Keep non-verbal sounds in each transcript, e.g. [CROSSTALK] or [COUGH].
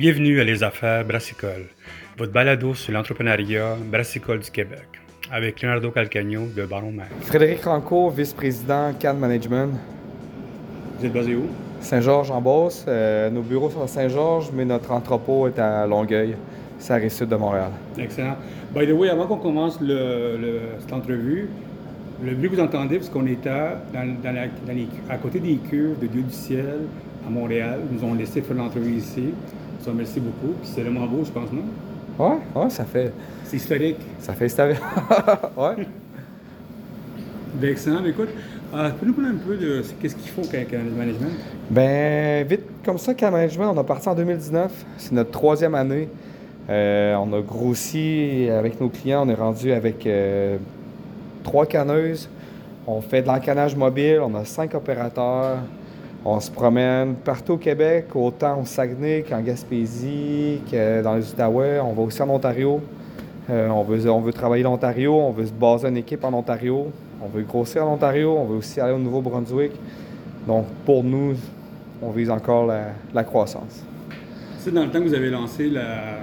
Bienvenue à Les Affaires Brassicole, votre balado sur l'entrepreneuriat brassicole du Québec, avec Leonardo Calcagno de Baron Mer. Frédéric Rancourt, vice-président Can Management. Vous êtes basé où? Saint-Georges-en-Beauce. Euh, nos bureaux sont à Saint-Georges, mais notre entrepôt est à Longueuil, à la sud de Montréal. Excellent. By the way, avant qu'on commence le- le- cette entrevue, le bruit que vous entendez, parce qu'on était dans, dans la- dans les- à côté des cuves de Dieu du ciel à Montréal. Ils nous ont laissé faire l'entrevue ici. Nous remercie beaucoup. Puis c'est vraiment beau, je pense, non? Ouais, ouais, ça fait, C'est historique. ça fait histoire. [LAUGHS] ouais. Ben, excellent. Mais écoute, euh, peux-nous parler un peu de qu'est-ce qu'il faut qu'un qu'un management? Ben, vite comme ça, Can Management, on a parti en 2019. C'est notre troisième année. Euh, on a grossi avec nos clients. On est rendu avec euh, trois canneuses. On fait de l'encanage mobile. On a cinq opérateurs. On se promène partout au Québec, autant au Saguenay qu'en Gaspésie, que dans les Outaouais. On va aussi en Ontario. Euh, on, veut, on veut travailler l'Ontario. On veut se baser une équipe en Ontario. On veut grossir en Ontario. On veut aussi aller au Nouveau-Brunswick. Donc, pour nous, on vise encore la, la croissance. C'est dans le temps que vous avez lancé la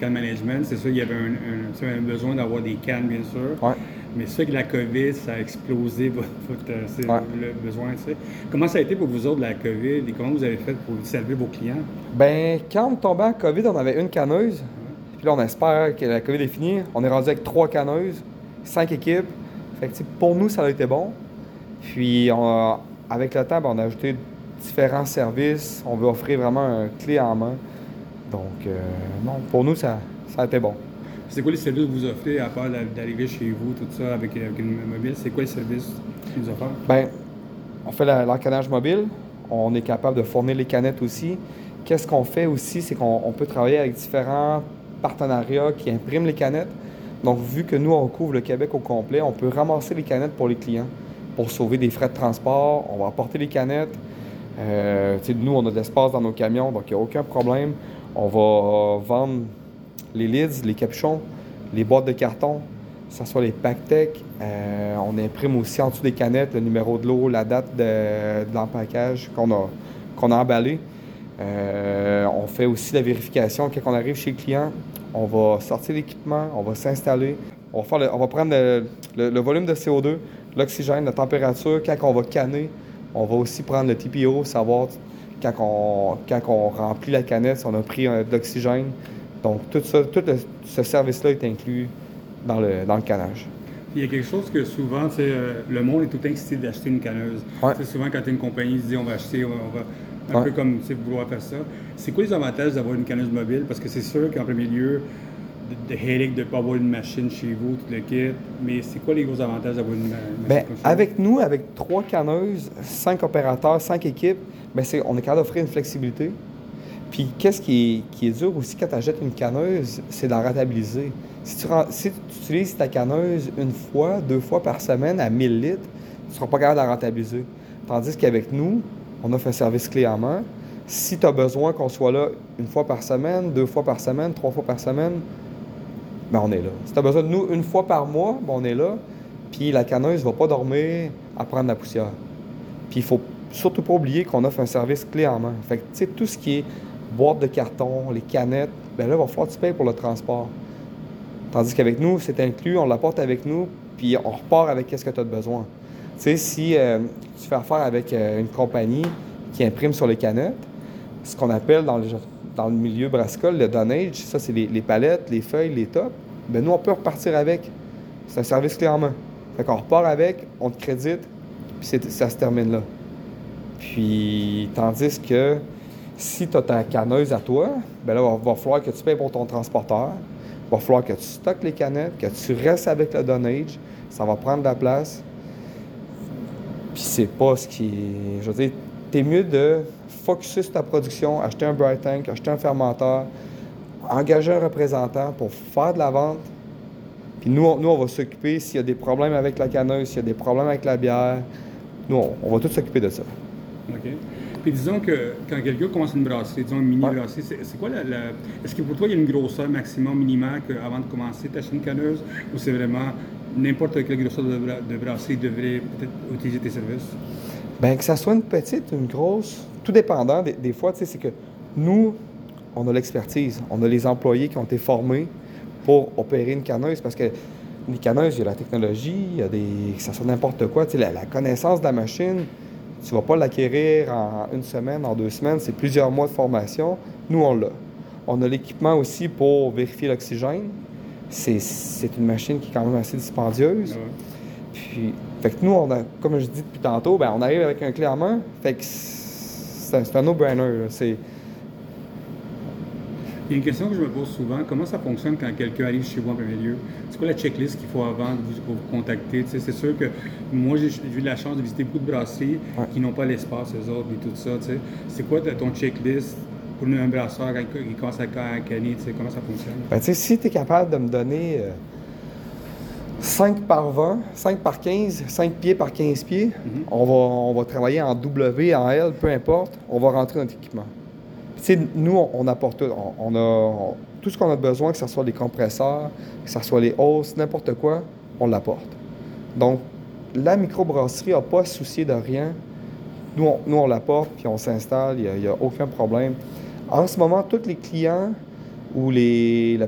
can management, c'est sûr qu'il y avait un besoin d'avoir des cannes, bien sûr. Ouais. Mais c'est que la COVID, ça a explosé [LAUGHS] votre, votre, euh, Ouais. le besoin. tu sais. Comment ça a été pour vous autres, la COVID, et comment vous avez fait pour servir vos clients? Ben, quand on tombait en COVID, on avait une canneuse. Puis là, on espère que la COVID est finie. On est rendu avec trois canneuses, cinq équipes. Fait que, pour nous, ça a été bon. Puis, on a- avec le temps, ben, on a ajouté différents services. On veut offrir vraiment un clé en main. Donc, euh, non, pour nous, ça, ça a été bon. C'est quoi les services que vous offrez à part d'a- d'arriver chez vous, tout ça, avec, une mobile? C'est quoi les services qu'ils vous offrent? Ben, on fait l'encanage mobile. On est capable de fournir les canettes aussi. Qu'est-ce qu'on fait aussi, c'est qu'on on peut travailler avec différents partenariats qui impriment les canettes. Donc, vu que nous, on couvre le Québec au complet, on peut ramasser les canettes pour les clients pour sauver des frais de transport. On va apporter les canettes. Euh, nous, on a de l'espace dans nos camions, donc il n'y a aucun problème. On va vendre les lids, les capuchons, les boîtes de carton, que ce soit les Pactec. Euh, on imprime aussi en dessous des canettes le numéro de l'eau, la date de, de l'empaquage qu'on a, a emballé. Euh, on fait aussi la vérification quand on arrive chez le client. On va sortir l'équipement, on va s'installer. On on va prendre le volume de CO2, l'oxygène, la température. Quand on va canner, on va aussi prendre le TPO, savoir quand on, quand on remplit la canette, si on a pris euh, de l'oxygène. Donc, tout, ça, tout le- ce service-là est inclus dans le, dans le canage. Il y a quelque chose que souvent, tu euh, le monde est tout excité d'acheter une canneuse. Ouais. Tu souvent, quand une compagnie se dit on va acheter, on va, on va- un Ouais. peu comme tu sais, vouloir faire ça. C'est quoi les avantages d'avoir une canneuse mobile? Parce que c'est sûr qu'en premier lieu, de, de de ne pas avoir une machine chez vous, tout le kit. Mais c'est quoi les gros avantages d'avoir une, ma- une machine comme ça? avec nous, avec trois canneuses, cinq opérateurs, cinq équipes, ben c'est, on est capable d'offrir une flexibilité. Puis, qu'est-ce qui est, dur aussi quand tu achètes une canneuse, c'est de la rentabiliser. Si tu, ren- si tu utilises ta canneuse une fois, deux fois par semaine à 1000 litres, tu ne seras pas capable de la rentabiliser. Tandis qu'avec nous, on offre un service clé en main. Si tu as besoin qu'on soit là une fois par semaine, deux fois par semaine, trois fois par semaine, ben on est là. Si tu as besoin de nous une fois par mois, ben on est là. Puis la canneuse ne va pas dormir à prendre la poussière. Puis il faut surtout pas oublier qu'on offre un service clé en main. Fait que, tu sais, tout ce qui est boîte de carton, les canettes, ben là, il va falloir que tu payes pour le transport. Tandis qu'avec nous, c'est inclus, on l'apporte avec nous, puis on repart avec qu'est-ce que tu as besoin. Tu sais, si euh, tu fais affaire avec euh, une compagnie qui imprime sur les canettes, ce qu'on appelle dans le, milieu brassicole le dunnage, ça, c'est les, les palettes, les feuilles, les tops, ben nous, on peut repartir avec. C'est un service clé en main. Fait qu'on repart avec, on te crédite, puis ça se termine là. Puis, tandis que si tu as ta canneuse à toi, ben là, il va, falloir que tu payes pour ton transporteur. Il va falloir que tu stockes les canettes, que tu restes avec le dunnage. Ça va prendre de la place. Puis c'est pas ce qui. Je veux dire, t'es mieux de focuser sur ta production, acheter un bright tank, acheter un fermenteur, engager un représentant pour faire de la vente. Puis nous, on, nous, on va s'occuper s'il y a des problèmes avec la canneuse, s'il y a des problèmes avec la bière. Nous, on, on va tout s'occuper de ça. OK? Puis disons que quand quelqu'un commence une brasserie, disons une mini Ouais. brasserie, c'est quoi la, la- Est-ce que pour toi, il y a une grosseur maximum minimale avant de commencer t'acheter une canneuse ou c'est vraiment n'importe quelle grosseur de, bra- de brasserie devrait peut-être utiliser tes services? Bien, que ça soit une petite, une grosse, tout dépendant. Des, des fois, tu sais, c'est que nous, on a l'expertise. On a les employés qui ont été formés pour opérer une canneuse parce que les canneuses, il y a la technologie, il y a des. ça soit n'importe quoi. Tu sais, la, la connaissance de la machine, tu vas pas l'acquérir en une semaine, en deux semaines, c'est plusieurs mois de formation. Nous, on l'a. On a l'équipement aussi pour vérifier l'oxygène. C'est, une machine qui est quand même assez dispendieuse. Ouais. Puis, fait que nous, on a, comme je dis depuis tantôt, ben, on arrive avec un clé en main. Fait que c'est un, c'est un no-brainer. Il y a une question que je me pose souvent. Comment ça fonctionne quand quelqu'un arrive chez vous en premier lieu? C'est quoi la checklist qu'il faut avant de vous, pour vous contacter? C'est sûr que moi, j'ai eu la chance de visiter beaucoup de brasseries Ouais. qui n'ont pas l'espace, eux autres, et tout ça. C'est quoi ton checklist pour un brasseur quand il commence à canner? Comment ça fonctionne? ben, si tu es capable de me donner 5 par 20, 5 par 15, 5 pieds par 15 pieds, Mhm. on, va, on va travailler en W, en L, peu importe, on va rentrer notre équipement. Nous, on, apporte tout. On, a tout ce qu'on a besoin, que ce soit les compresseurs, que ce soit les hausses, n'importe quoi, on l'apporte. Donc, la microbrasserie n'a pas soucier de rien. Nous, on, nous, on l'apporte, puis on s'installe, il n'y a, aucun problème. En ce moment, tous les clients ou les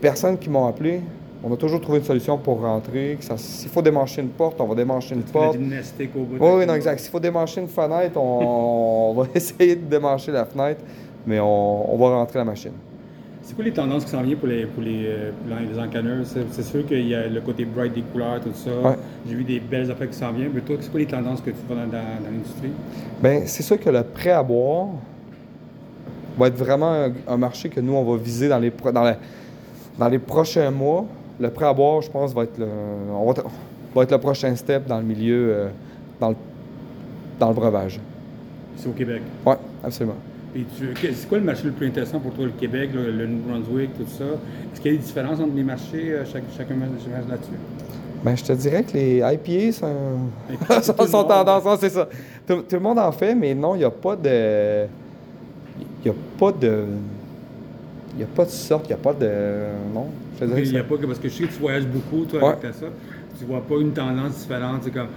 personnes qui m'ont appelé, on a toujours trouvé une solution pour rentrer. S'il faut démancher une porte, on va démancher une porte. gymnastique au bout Oui, non, exact. S'il faut démancher une fenêtre, on, [LAUGHS] on va [LAUGHS] essayer de démancher la fenêtre, mais on, on va rentrer la machine. C'est quoi les tendances qui s'en viennent pour les, pour les, euh, pour les encanneurs? C'est sûr qu'il y a le côté bright des couleurs, tout ça. Ouais. J'ai vu des belles affaires qui s'en viennent. Mais toi, c'est quoi les tendances que tu vois dans, dans- dans l'industrie? Bien, c'est sûr que le prêt à boire va être vraiment un, un marché que nous, on va viser dans les, pro- dans, la- dans les prochains mois. Le prêt à boire, je pense, va être le, on va, être le prochain step dans le milieu, euh, dans, le, dans le breuvage. C'est au Québec. Oui, absolument. Et c'est quoi le marché le plus intéressant pour toi, le Québec, le, le New Brunswick, tout ça? Est-ce qu'il y a des différences entre les marchés, euh, chaque, chacun là-dessus? Ben, je te dirais que les IPA sont, [LAUGHS] IPA, sont, tendance, c'est ça. Tout, tout le monde en fait, mais non, il n'y a pas de. Il n'y a pas de. Il n'y a pas de sorte, il n'y a pas de. Non, je te dirais Il y a pas que, parce que je sais que tu voyages beaucoup, toi, Ouais. avec ta ça. Tu vois pas une tendance différente, c'est comme,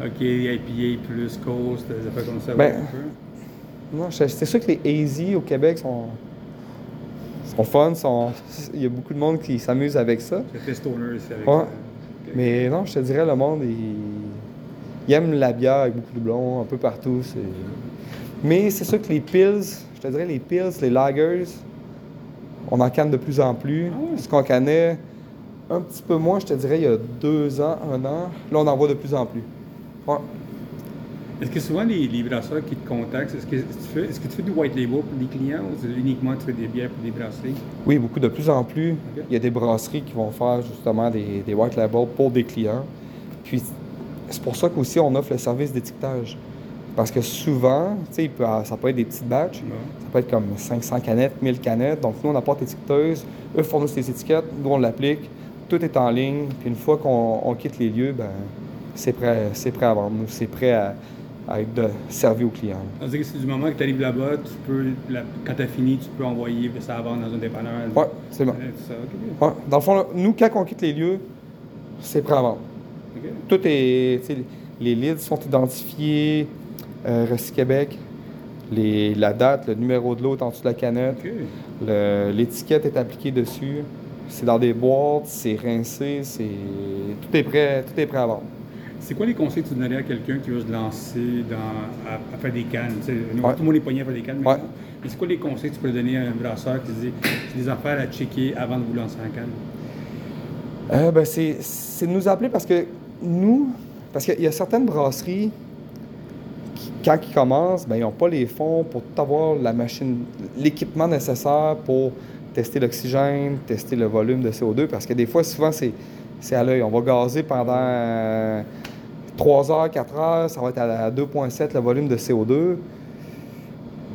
OK, IPA plus Coast, des affaires comme ça. Ben, un peu. Non, c'est sûr que les Easy au Québec sont. sont fun, sont... il y a beaucoup de monde qui s'amuse avec ça. Le testoner ici avec Ouais. ça. Mais non, je te dirais, le monde, il, il aime la bière avec beaucoup de blond, un peu partout. Mais c'est sûr que les pills, je te dirais, les pills, les lagers, on en canne de plus en plus. Ah? Ce qu'on cannait un petit peu moins, je te dirais, il y a deux ans, un an. Là, on en voit de plus en plus. Ouais. Est-ce que souvent les, les brasseurs qui te contactent, est-ce que, tu fais, est-ce que tu fais du white label pour des clients ou c'est uniquement tu fais des bières pour des brasseries? Oui, beaucoup, de plus en plus. Il y a des brasseries qui vont faire justement des, des white label pour des clients. Puis c'est pour ça qu'aussi on offre le service d'étiquetage. Parce que souvent, il peut- ça peut être des petites batchs, Bon. ça peut être comme 500 canettes, 1000 canettes. Donc nous, on apporte l'étiqueteuse, eux fournissent les étiquettes, nous, on l'applique, tout est en ligne. Puis une fois qu'on on quitte les lieux, ben c'est prêt, à vendre. Nous, c'est prêt à, à être de, servi aux clients. C'est-à-dire que c'est du moment que tu arrives là-bas, tu peux, la- quand tu as fini, tu peux envoyer ça à vendre dans un dépanneur. Ouais, c'est bon. Ouais. Dans le fond, là, nous, quand on quitte les lieux, c'est prêt à vendre. Tout est. Les leads sont identifiés, euh, Resti Québec, les, la date, le numéro de l'eau est en dessous de la canette, l'étiquette est appliquée dessus. C'est dans des boîtes, c'est rincé, c'est. Tout est prêt, tout est prêt à vendre. C'est quoi les conseils que tu donnerais à quelqu'un qui veut se lancer dans, à, à faire des cannes? Nous, Ouais. Tout le monde est pogné à faire des cannes Ouais. Mais c'est quoi les conseils que tu peux donner à un brasseur qui dit c'est des affaires à checker avant de vous lancer en canne? Euh, ben, c'est, de nous appeler parce que nous, parce qu'il y a certaines brasseries quand ils commencent, ben, ils n'ont pas les fonds pour tout avoir la machine, l'équipement nécessaire pour tester l'oxygène, tester le volume de CO2, parce que des fois, souvent, c'est, à l'œil. On va gazer pendant 3 heures, 4 heures, ça va être à 2,7 le volume de CO2.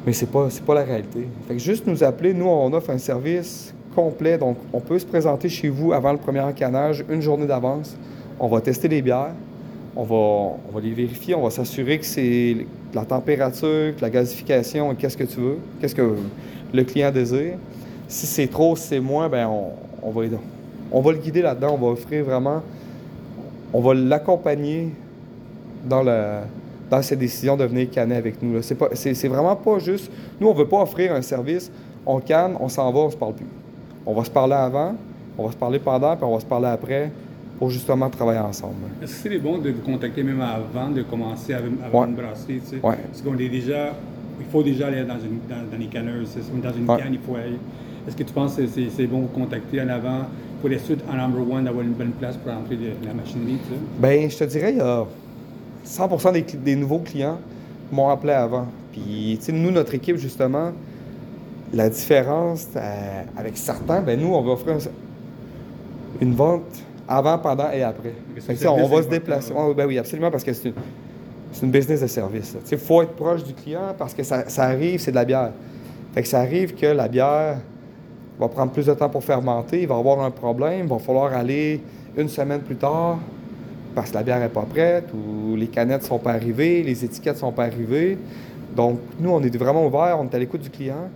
Mais c'est pas, c'est pas la réalité. Fait que juste nous appeler, nous, on offre un service complet. Donc, on peut se présenter chez vous avant le premier encannage, une journée d'avance. On va tester les bières. On va, les vérifier. On va s'assurer que c'est la température, que la gasification, qu'est-ce que tu veux, qu'est-ce que le client désire. Si c'est trop, si c'est moins, ben on, on va, on va le guider là-dedans. On va offrir vraiment, on va l'accompagner dans le, dans décision de venir canner avec nous. C'est, pas, vraiment pas juste. Nous, on veut pas offrir un service, on canne, on s'en va, on se parle plus. On va se parler avant, on va se parler pendant, puis on va se parler après pour justement travailler ensemble. Est-ce que c'est bon de vous contacter même avant de commencer avec, avec Ouais. une brasserie? Tu sais? Ouais. Parce qu'on est déjà. Il faut déjà aller dans, une, dans, dans les canneuses. Dans une Ouais. canne, il faut aller. Est-ce que tu penses que c'est, c'est bon de vous contacter en avant pour être sûr en number one d'avoir une bonne place pour entrer de, la machinerie? Tu sais? Ben, je te dirais, il y a 100 des, des nouveaux clients m'ont appelé avant. Puis, tu sais, nous, notre équipe, justement, la différence euh, avec certains, ben nous, on va offrir un- une vente avant, pendant et après. On va se déplacer. ben oui, absolument, parce que c'est une, business de service. Il faut être proche du client parce que ça, ça arrive, c'est de la bière. Fait que ça arrive que la bière va prendre plus de temps pour fermenter, il va avoir un problème, il va falloir aller une semaine plus tard parce que la bière n'est pas prête ou les canettes sont pas arrivées, les étiquettes sont pas arrivées. Donc, nous, on est vraiment ouvert, on est à l'écoute du client.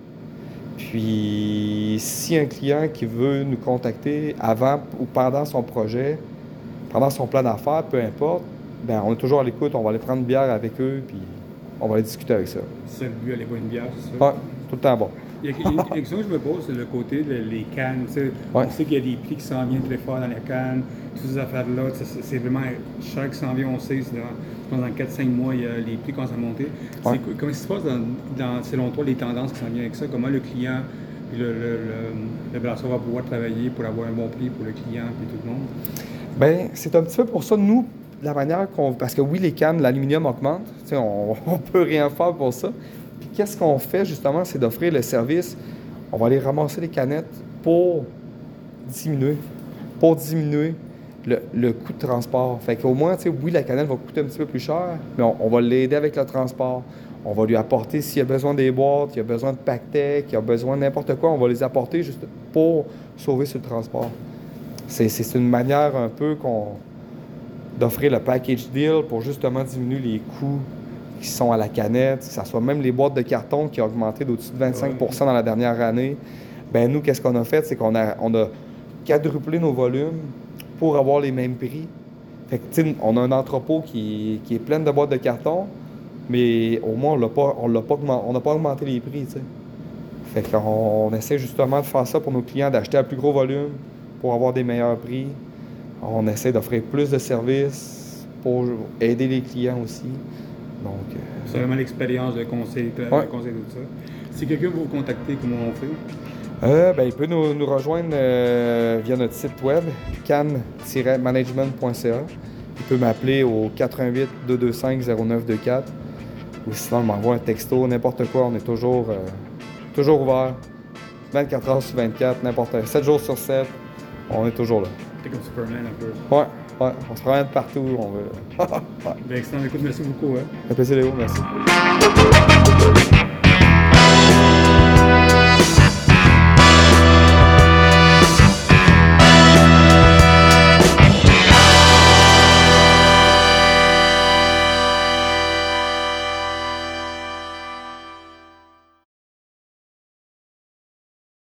Puis, si un client qui veut nous contacter avant ou pendant son projet, pendant son plan d'affaires, peu importe, ben on est toujours à l'écoute, on va aller prendre une bière avec eux, puis on va aller discuter avec ça. C'est le but, aller boire une bière, c'est ça? Ouais, tout le temps bon. Il y a une question que je me pose, c'est le côté des cannes. Ouais. On sait qu'il y a des prix qui s'en viennent très fort dans la canne, toutes ces affaires-là. C'est vraiment cher qui s'en vient, on sait. Dans, dans 4-5 mois, il y a les prix commencent à monter. Ouais. Comment ça se passe, dans, dans, selon toi, les tendances qui s'en viennent avec ça? Comment le client le, le, le, le brasseur va pouvoir travailler pour avoir un bon prix pour le client et tout le monde? Ben, c'est un petit peu pour ça, nous, la manière qu'on. Parce que oui, les cannes, l'aluminium augmente. On, [LAUGHS] on peut rien faire pour ça. Puis qu'est-ce qu'on fait justement, c'est d'offrir le service. On va aller ramasser les canettes pour diminuer. Pour diminuer le, le coût de transport. Fait qu'au moins, oui, la canette va coûter un petit peu plus cher, mais on, on va l'aider avec le transport. On va lui apporter s'il a besoin des boîtes, il a besoin de Pactec, il a besoin de n'importe quoi, on va les apporter juste pour sauver le transport. C'est, c'est une manière un peu qu'on d'offrir le package deal pour justement diminuer les coûts qui sont à la canette, que ce soit même les boîtes de carton qui ont augmenté d'au-dessus de 25% dans la dernière année. Ben nous, qu'est-ce qu'on a fait? C'est qu'on a, on a quadruplé nos volumes pour avoir les mêmes prix. Fait que, on a un entrepôt qui, qui est plein de boîtes de carton, mais au moins, on l'a pas, on pas, augmen- on n'a pas augmenté les prix. Fait qu'on on essaie justement de faire ça pour nos clients, d'acheter à plus gros volume pour avoir des meilleurs prix. On essaie d'offrir plus de services pour aider les clients aussi. Donc, euh, C'est vraiment l'expérience, le conseil, le Ouais. conseil tout ça. Si quelqu'un veut vous contacter, comment on fait? Euh, ben, il peut nous, nous rejoindre euh, via notre site web, can-management.ca. Il peut m'appeler au 88 225 0924 ou sinon il m'envoie un texto, n'importe quoi. On est toujours, euh, toujours ouvert. 24 heures sur 24, n'importe 7 jours sur 7. On est toujours là. T'es comme Superman un peu. Ouais, ouais, on se promène partout où on veut. ouais. [LAUGHS] Ben, excellent. Écoute, merci beaucoup. Hein. Un plaisir, Léo, merci.